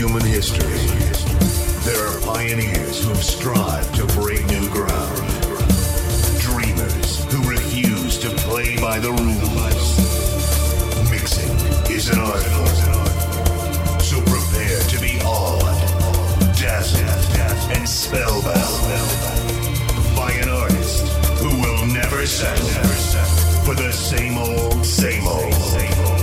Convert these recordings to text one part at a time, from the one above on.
human history, there are pioneers who have strived to break new ground. Dreamers who refuse to play by the rules. Mixing is an art. So prepare to be awed, dazzled, and spellbound by an artist who will never settle for the same old, same old.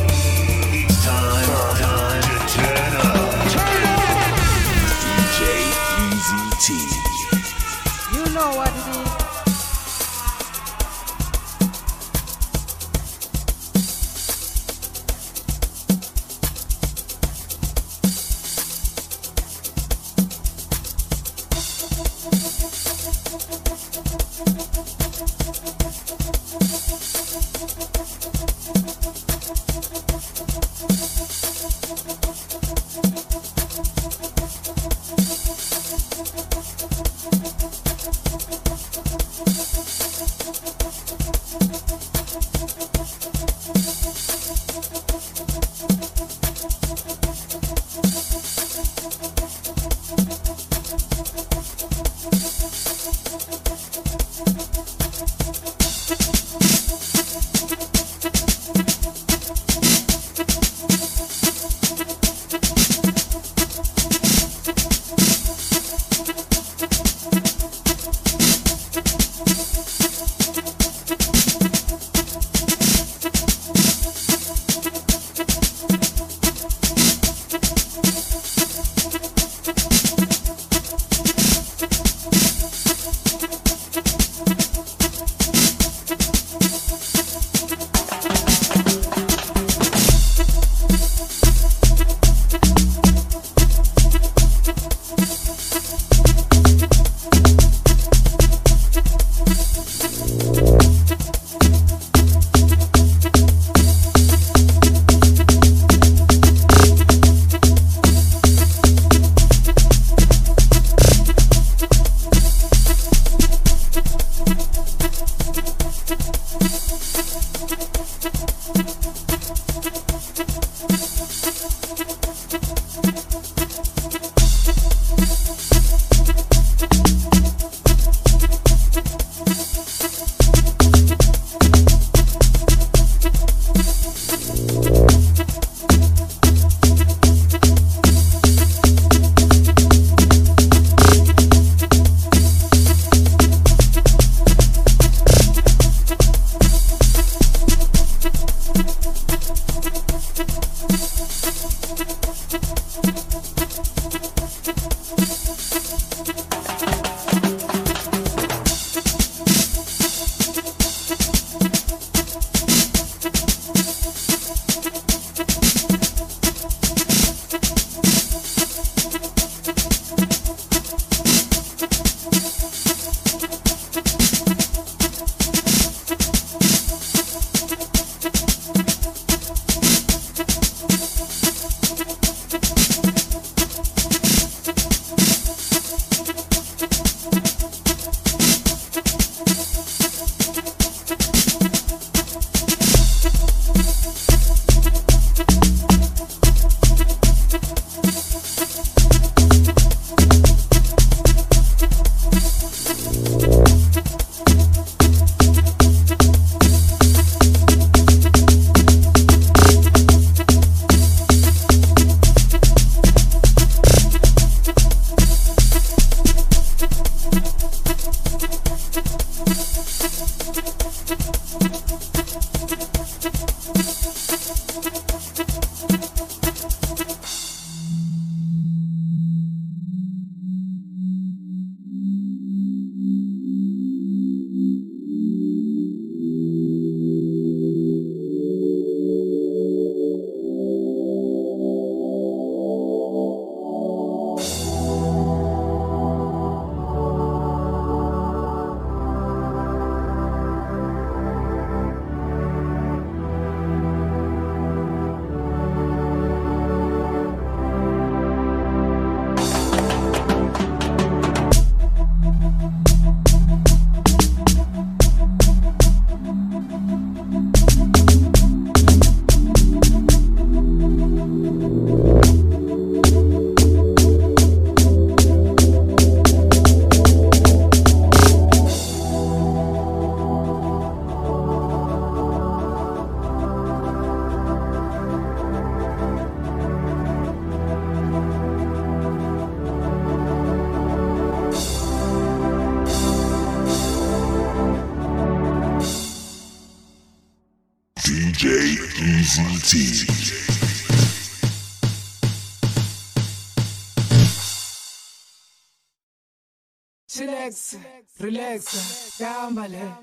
Relax, gambale.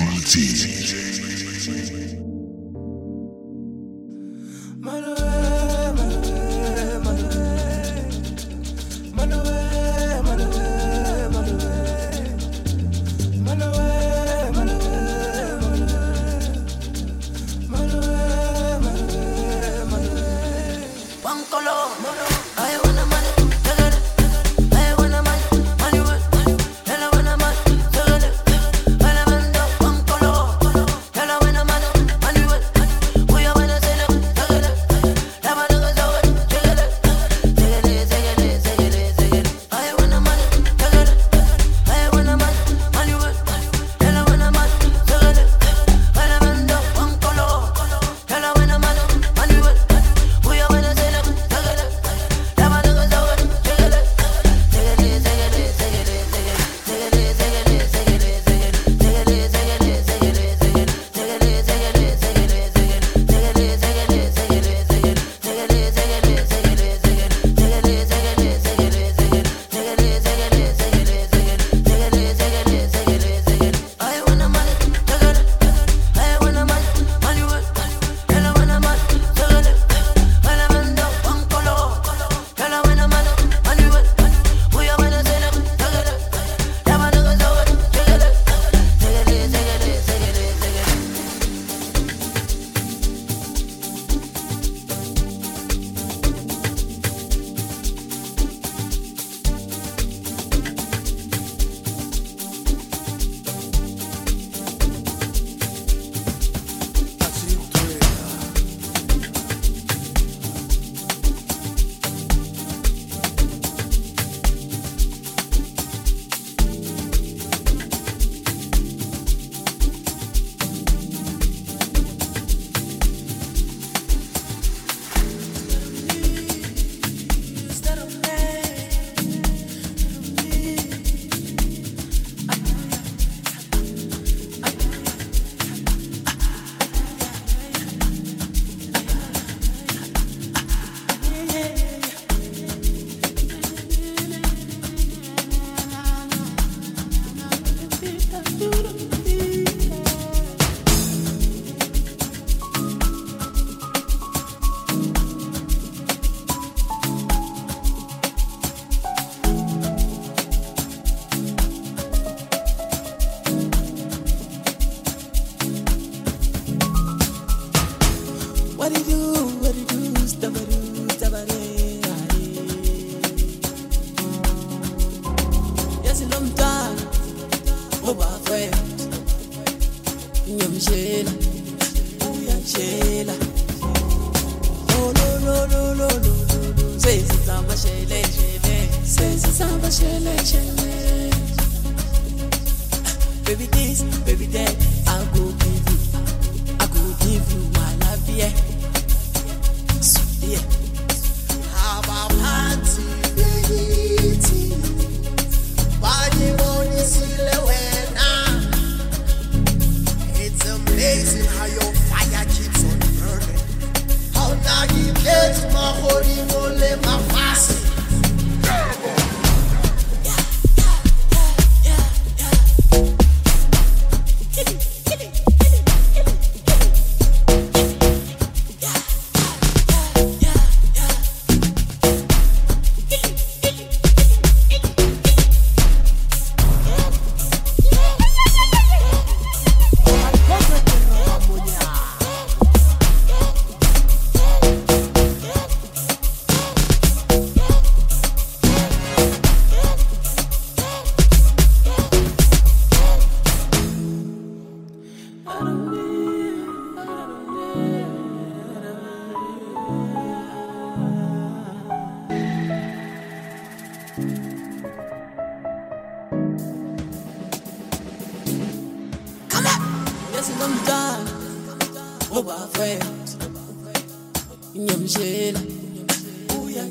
Easy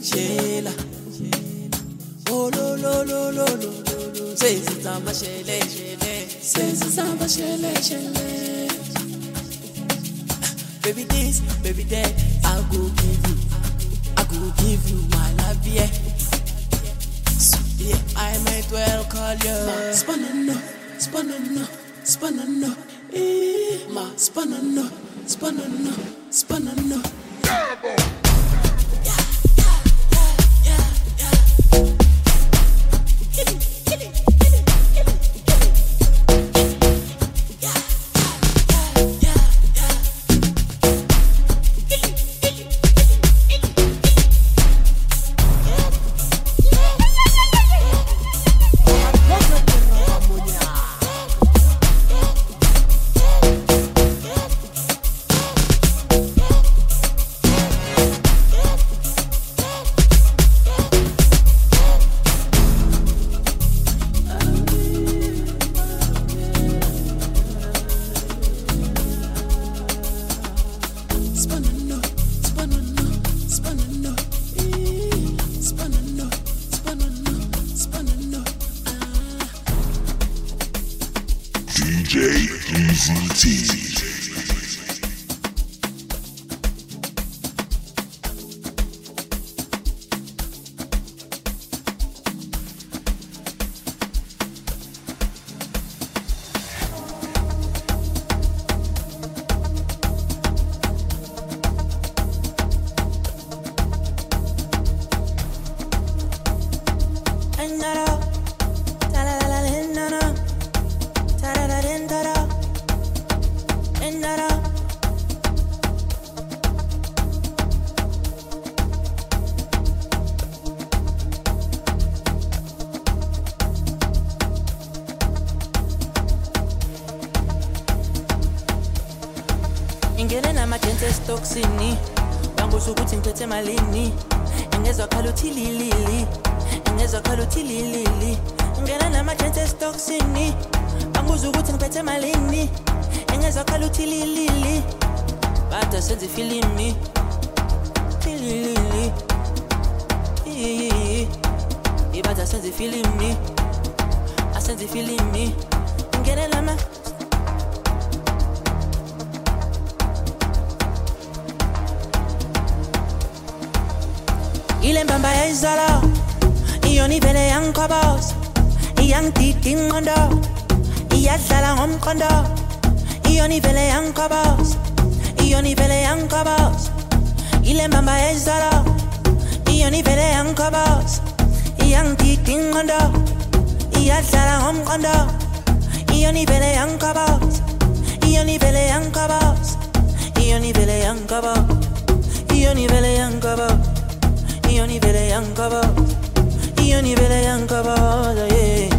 uyangishela olololololo sesizama shele shele. Sesizama shele shele. Baby this baby that i go give you. I go give you my love yeah. Yeah i might well call you. Spanana spanana spanana. Eh ma spanana spanana spanana bada senza ifilimi filili ibada senza ifilimi asenza ifilimi ingene lama. Ile mbamba yayizolo iyona ivele yangikhobos iyangidida ingqondo iyadlala ngomqondo iyona ivele yangikhobos iyona ivele yangikhobos ile mbamba yayizolo iyona ivele yangikhobos iyangidida ingqondo iyadlala ngomqondo iyona ivele yangikhobos iyona ivele yangikhobos iyona ivele yangikhobos iyona ivele yangikhobos iyona ivele yangikhobos iyona ivele yangikhobos yeah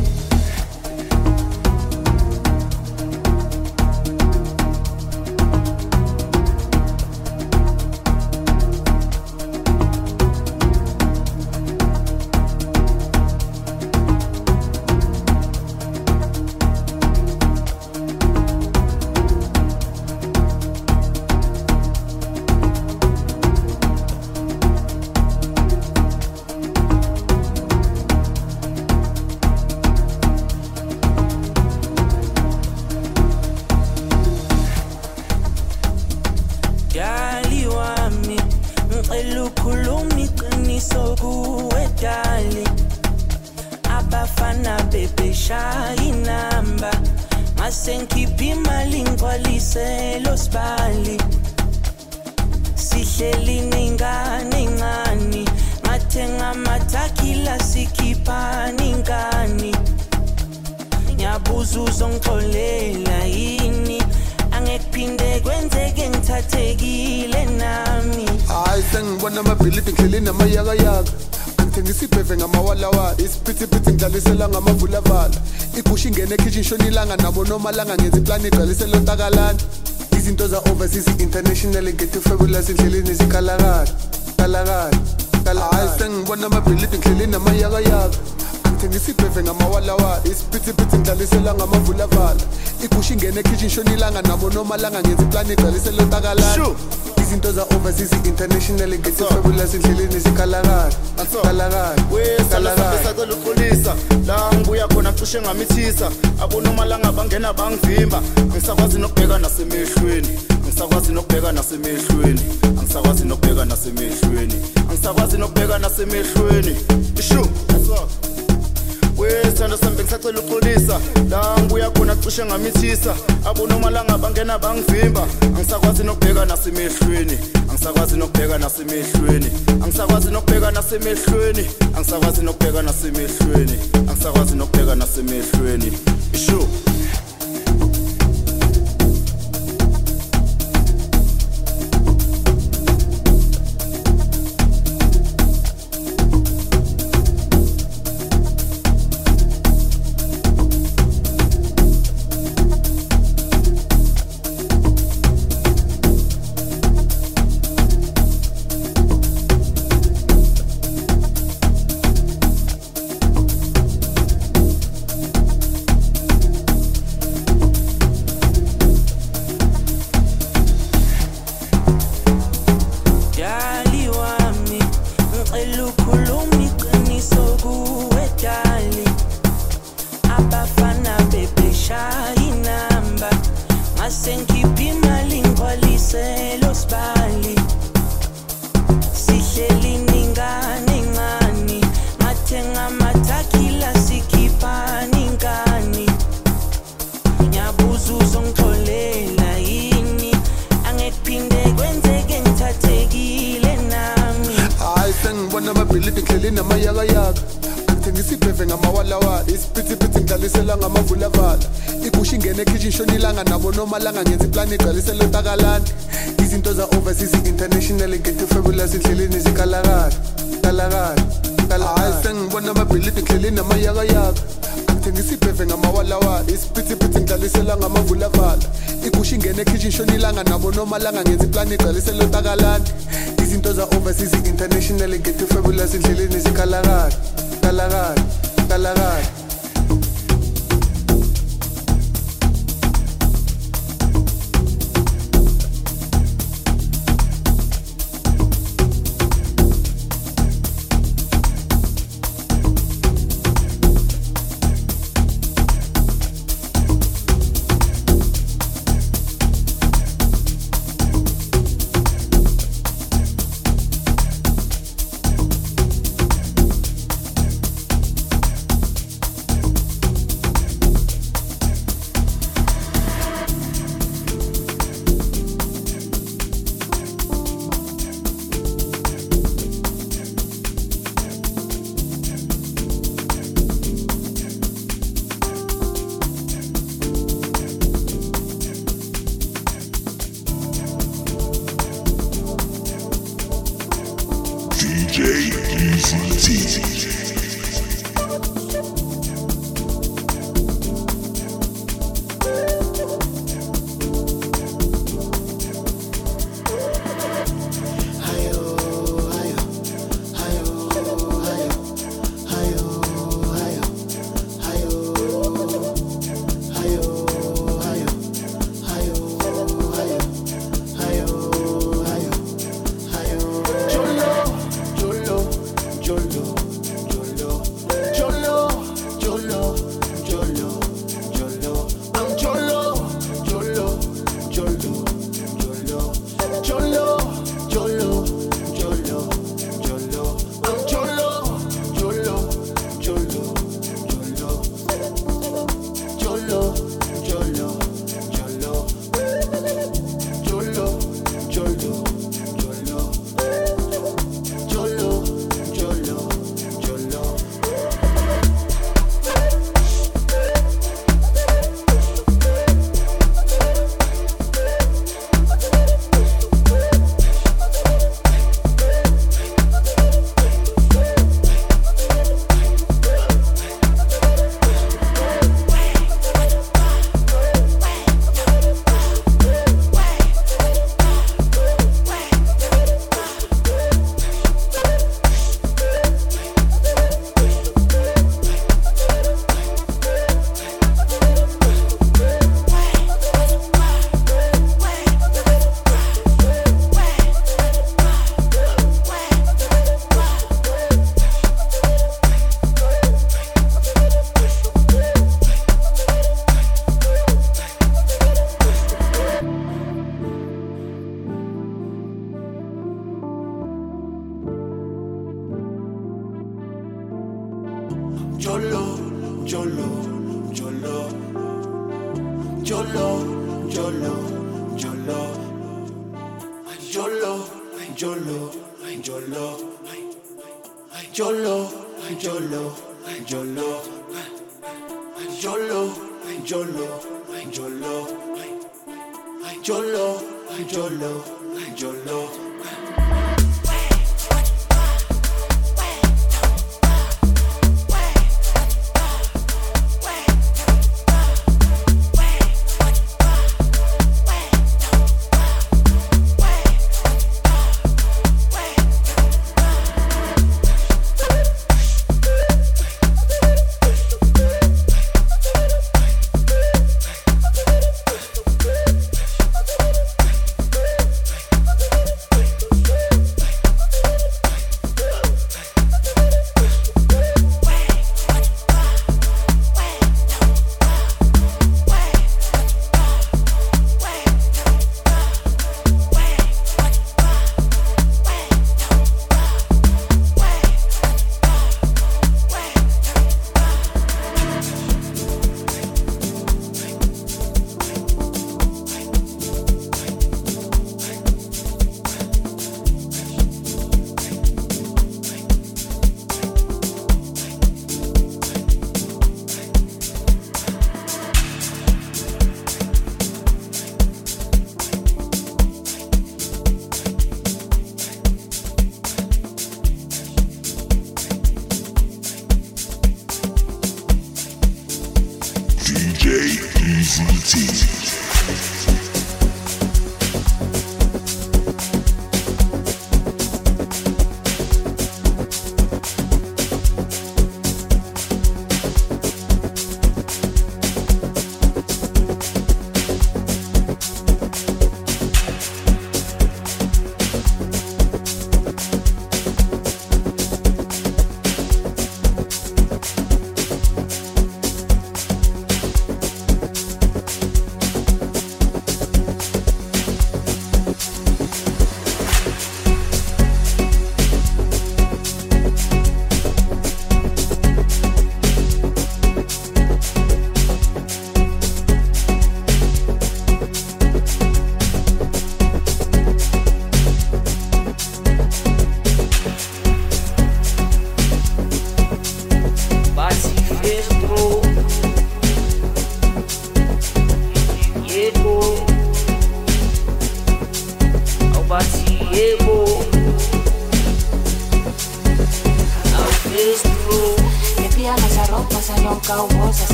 ekhishini shona ilanga nabo nomalanga ngenza iplani igcwalisela ontakalana izinto za-overseas international ngethi fabulous endleleni zikhalakala kalakala hayi sengibona amabhilidi ngihleli namayakayaka. Angithengisa ibheve ngamawalawala isiphithiphithi ngidlalisela ngamavulavala igusha ingene ekhishini shona ilanga nabo nomalanga ngenza iplani igcwalisela ontakalana Sure. Izinto za-overseas international ngethi fabulous endleleni zikhalakala kalakala kalakala besacela uxolisa la ngibuya khona cishe ngamithisa. Abonomalanga bangena bangivimba ngisakwazi nokubheka nasemehlweni ngisakwazi nokubheka nasemehlweni angisakwazi nokubheka nasemehlweni angisakwazi nokubheka nasemehlweni. Ishu wesithando sami bengisacela uxolisa la ngibuya khona cishe ngamithisa. Abonomalanga bangena bangivimba. Angisakwazi nokubheka nasemehlweni. Angisakwazi nokubheka nasemehlweni. Angisakwazi nokubheka nasemehlweni. Angisakwazi nokubheka nasemehlweni. Angisakwazi nokubheka nasemehlweni. Ishu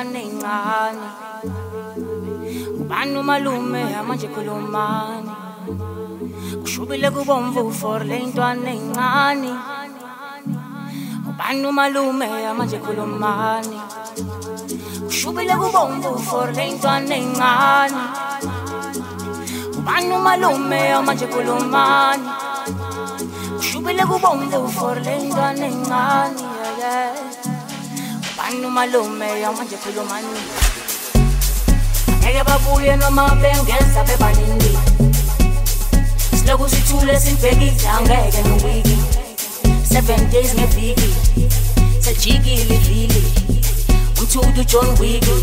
ingane ingane ubani umalume manje khulumani? Kushubile kubomvu for le ntwana ingane ubani malume manje khulumani? Kushubile kubomvu for le ntwana ingane ubani malume manje khulumani? Kushubile kubomvu for le ntwana ingane yeah, yeah ngeke babuye noma bengeza bebaningi siloku sithule sibhekile angeke nowiki seven days ngeviki sajikile ivili umthudu john wiki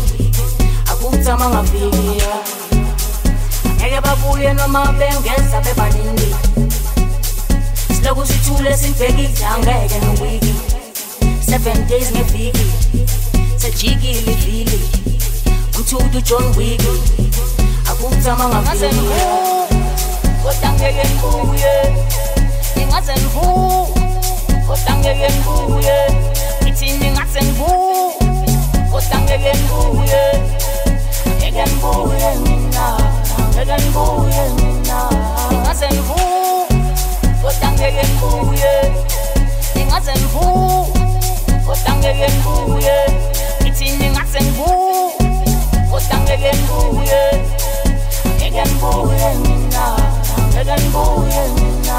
akuthama ngaviki ngeke babuye noma bengeza bebaningi siloku sithule sibhekile angeke nowiki seven days ngeviki sajikile ivili umthudu john wiki. Akuthama ngaviki kodwa ngeke ngibuye. Ngingaze ngivu kodwa ngeke ngibuye. Ngithi ngingaze ngivu kodwa ngeke ngibuye. Ngeke ngibuye mina. Ngeke ngibuye mina. Ngingaze ngivu kodwa ngeke ngibuye. Ngingaze ngivu otangeyen kuye ngithini ngase ngu otangeyen kuye ngeken kuye mina ngeken kuye mina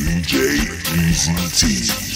DJ Eazy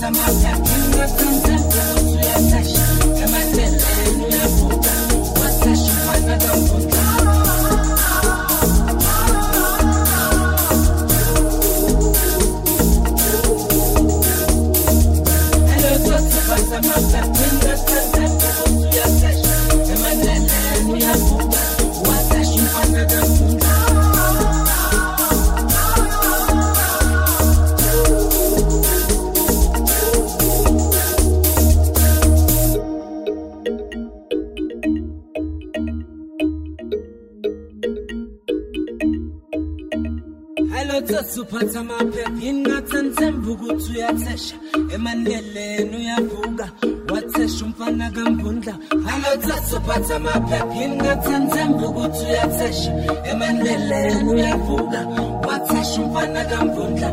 Cause I'm out that you from I'm let's wathi amaphepha ingathi nithemba ukuthi uyathesha? Emanileleni uyavuka wathesha umfana kambundla halo thatha phatha amaphepha ingathi nithemba ukuthi uyathesha? Emanileleni uyavuka wathesha umfana kambundla